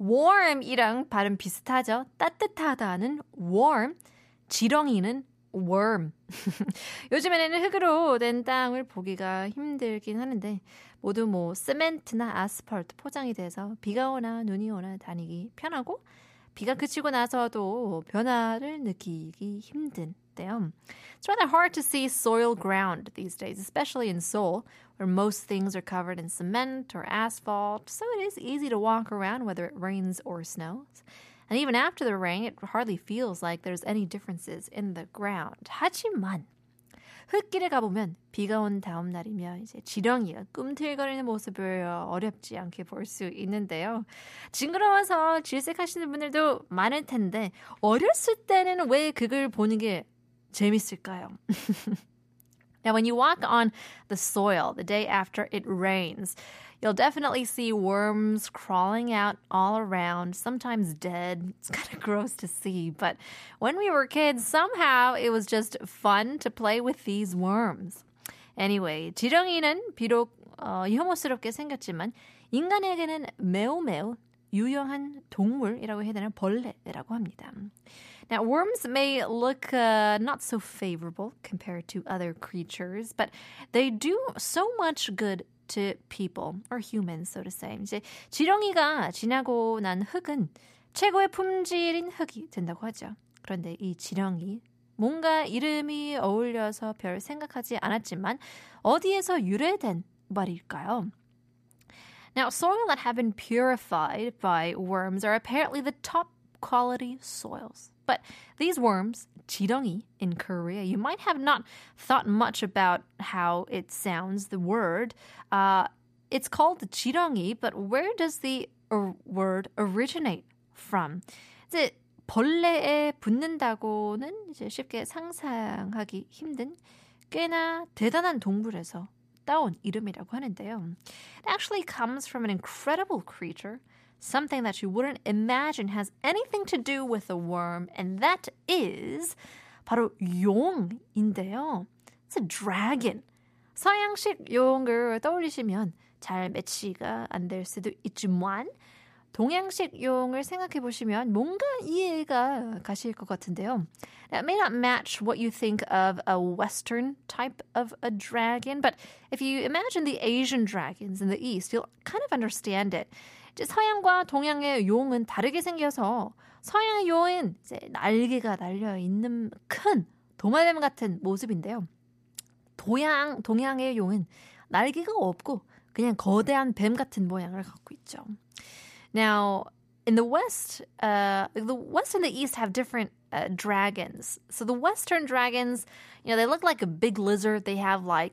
Warm이랑 발음 비슷하죠? 따뜻하다는 warm, 지렁이는 worm. 요즘에는 흙으로 된 땅을 보기가 힘들긴 하는데 모두 뭐 시멘트나 아스팔트 포장이 돼서 비가 오나 눈이 오나 다니기 편하고 비가 그치고 나서도 변화를 느끼기 힘든데요. It's rather hard to see soil ground these days, especially in Seoul, where most things are covered in cement or asphalt, so it is easy to walk around whether it rains or snows. And even after the rain, it hardly feels like there's any differences in the ground. 하지만 흙길에 가보면 비가 온 다음 날이면 이제 지렁이가 꿈틀거리는 모습을 어렵지 않게 볼 수 있는데요. 징그러워서 질색하시는 분들도 많을 텐데 어렸을 때는 왜 그걸 보는 게 재밌을까요? Now, when you walk on the soil the day after it rains, you'll definitely see worms crawling out all around, sometimes dead. It's kind of gross to see, but when we were kids, somehow it was just fun to play with these worms. Anyway, 지렁이는 비록 어, 혐오스럽게 생겼지만 인간에게는 매우 매우 유용한 동물이라고 해야 되나 벌레라고 합니다. Now, worms may look uh, not so favorable compared to other creatures, but they do so much good to people or humans, so to say. 이제 지렁이가 지나고 난 흙은 최고의 품질인 흙이 된다고 하죠. 그런데 이 지렁이 뭔가 이름이 어울려서 별 생각하지 않았지만 어디에서 유래된 말일까요? Now, soil that have been purified by worms are apparently the top quality soils. But these worms, 지렁이 in Korea, you might have not thought much about how it sounds, the word. Uh, it's called 지렁이, but where does the or, word originate from? 이제 벌레에 붙는다고는 이제 쉽게 상상하기 힘든 꽤나 대단한 동물에서 따온 이름이라고 하는데요. It actually comes from an incredible creature, something that you wouldn't imagine has anything to do with a worm, and that is 바로 용인데요. It's a dragon. 서양식 용을 떠올리시면 잘 매치가 안 될 수도 있지만 동양식 용을 생각해 보시면 뭔가 이해가 가실 것 같은데요. It may not match what you think of a Western type of a dragon, but if you imagine the Asian dragons in the East, you'll kind of understand it. 이제 서양과 동양의 용은 다르게 생겨서 서양의 용은 이제 날개가 달려 있는 큰 도마뱀 같은 모습인데요. 동양 동양의 용은 날개가 없고 그냥 거대한 뱀 같은 모양을 갖고 있죠. Now, in the West, uh, the West and the East have different uh, dragons. So the Western dragons, you know, they look like a big lizard. They have like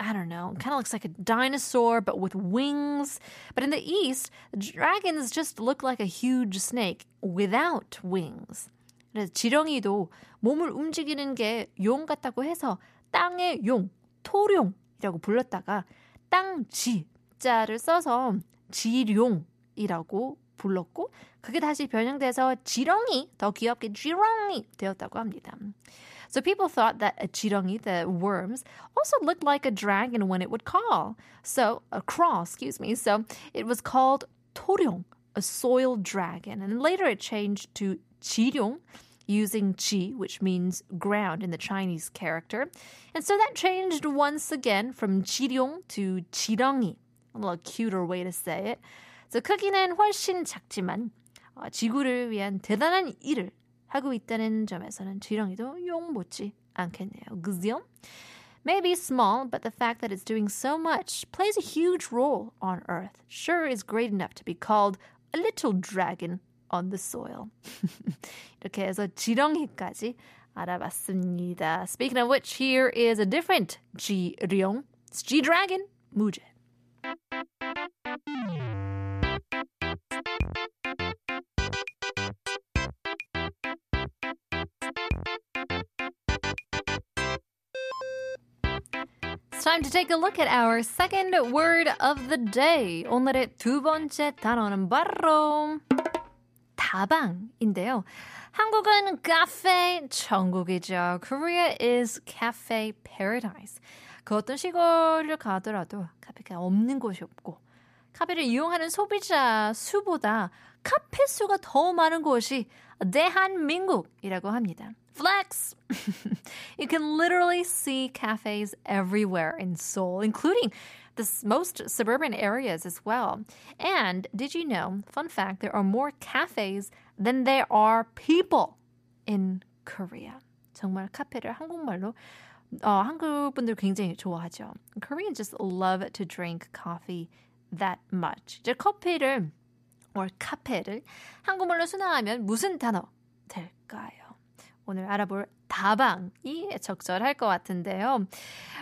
I don't know, kind of looks like a dinosaur, but with wings. But in the East, dragons just look like a huge snake without wings. 그래서 지렁이도 몸을 움직이는 게 용 같다고 해서 땅의 용, 토룡이라고 불렀다가 땅지 자를 써서 지룡이라고 불렀고 그게 다시 변형돼서 지렁이 더 귀엽게 지렁이 되었다고 합니다. So people thought that a 지렁이, the worms, also looked like a dragon when it would call. So, a crawl, excuse me. So it was called 토룡, a soil dragon. And later it changed to 지룡, using 지, which means ground in the Chinese character. And so that changed once again from 지룡 to 지렁이. A little cuter way to say it. So 크기는 훨씬 작지만 어, 지구를 위한 대단한 일을 하고 있다는 점에서는 지렁이도 용 못지 않겠네요. 그죠? Maybe small, but the fact that it's doing so much plays a huge role on Earth sure is great enough to be called a little dragon on the soil. 이렇게 해서 지렁이까지 알아봤습니다. Speaking of which, here is a different 지룡. It's G-Dragon, 무제. It's time to take a look at our second word of the day. 오늘의 두 번째 단어는 바로 다방인데요. 한국은 카페 천국이죠. Korea is cafe paradise. 그 어떤 시골을 가더라도 카페가 없는 곳이 없고 카페를 이용하는 소비자 수보다 카페 수가 더 많은 곳이 대한민국이라고 합니다. Flex! you can literally see cafes everywhere in Seoul, including the most suburban areas as well. And did you know, fun fact, there are more cafes than there are people in Korea. 정말 카페를 한국말로 어, 한국 분들 굉장히 좋아하죠. Koreans just love to drink coffee that much. 이제 커피를 or 카페를 한국말로 순화하면 무슨 단어 될까요? 오늘 알아볼 다방이 적절할 것 같은데요.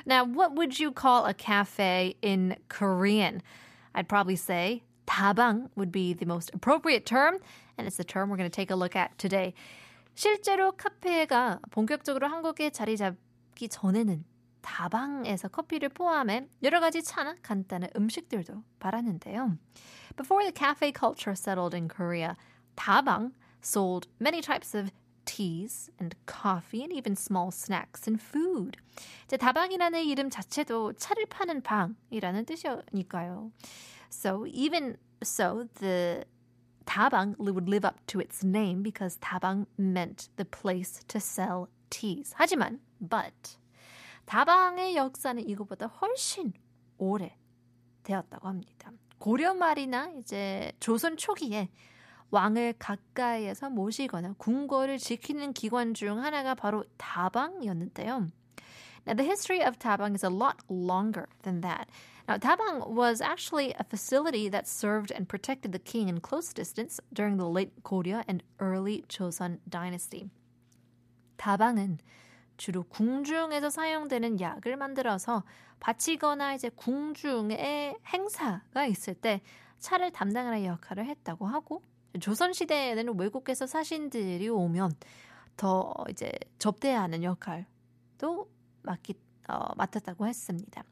Now, what would you call a cafe in Korean? I'd probably say 다방 would be the most appropriate term, and it's the term we're going to take a look at today. 실제로 카페가 본격적으로 한국에 자리 잡기 전에는 다방에서 커피를 포함해 여러 가지 차나 간단한 음식들도 팔았는데요. Before the cafe culture settled in Korea, 다방 sold many types of teas and coffee and even small snacks and food. 이제 다방이라는 이름 자체도 차를 파는 방이라는 뜻이니까요. So even so, the 다방 would live up to its name because 다방 meant the place to sell teas. 하지만, but 다방의 역사는 이거보다 훨씬 오래 되었다고 합니다. 고려 말이나 이제 조선 초기에 왕을 가까이에서 모시거나 궁궐을 지키는 기관 중 하나가 바로 다방이었는데요. Now, the history of Tabang is a lot longer than that. Now, Tabang was actually a facility that served and protected the king in close distance during the late Goryeo and early Joseon dynasty. 다방은 주로 궁중에서 사용되는 약을 만들어서 바치거나 이제 궁중에 행사가 있을 때 차를 담당하는 역할을 했다고 하고 조선 시대에는 외국에서 사신들이 오면 더 이제 접대하는 역할도 맡기, 어, 맡았다고 했습니다.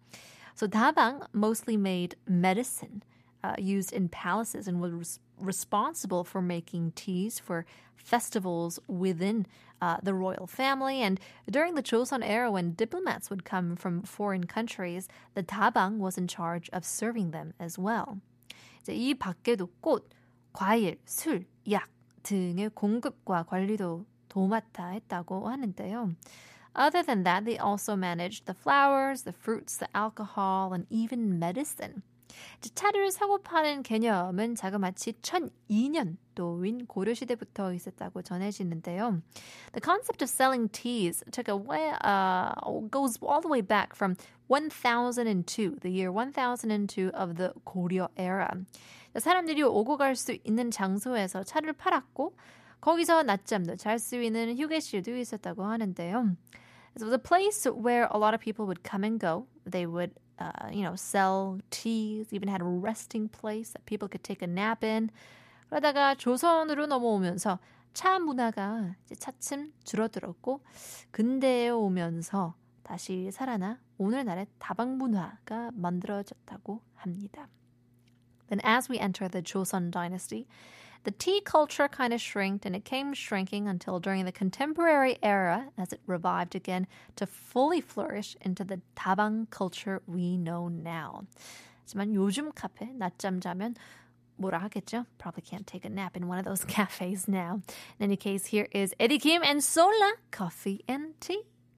So 다방 mostly made medicine uh, used in palaces and was responsible for making teas for festivals within uh, the royal family. And during the Joseon era, when diplomats would come from foreign countries, the 다방 was in charge of serving them as well. 이제 이 밖에도 꽃, 과일, 술, 약 등의 공급과 관리도 도맡아 했다고 하는데요. Other than that, they also managed the flowers, the fruits, the alcohol, and even medicine. 차를 사고 파는 개념은 자그마치 1002년도인 고려시대부터 있었다고 전해지는데요. The concept of selling teas took a way, uh, goes all the way back from 1002, the year 1002 of the 고려 era. 사람들이 오고 갈 수 있는 장소에서 차를 팔았고 거기서 낮잠도 잘 수 있는 휴게실도 있었다고 하는데요. It was a place where a lot of people would come and go. They would uh, you know, sell teas, even had a resting place that people could take a nap in. 그러다가 조선으로 넘어오면서 차 문화가 이제 차츰 줄어들었고 근대에 오면서 다시 살아나 오늘날의 다방 문화가 만들어졌다고 합니다. Then as we enter the Joseon dynasty, the tea culture kind of shrinked and it came shrinking until during the contemporary era as it revived again to fully flourish into the 다방 culture we know now. 하지만 요즘 카페 낮잠 자면 뭐라 하겠죠? Probably can't take a nap in one of those cafes now. In any case, here is Eddie Kim and Sola Coffee and Tea.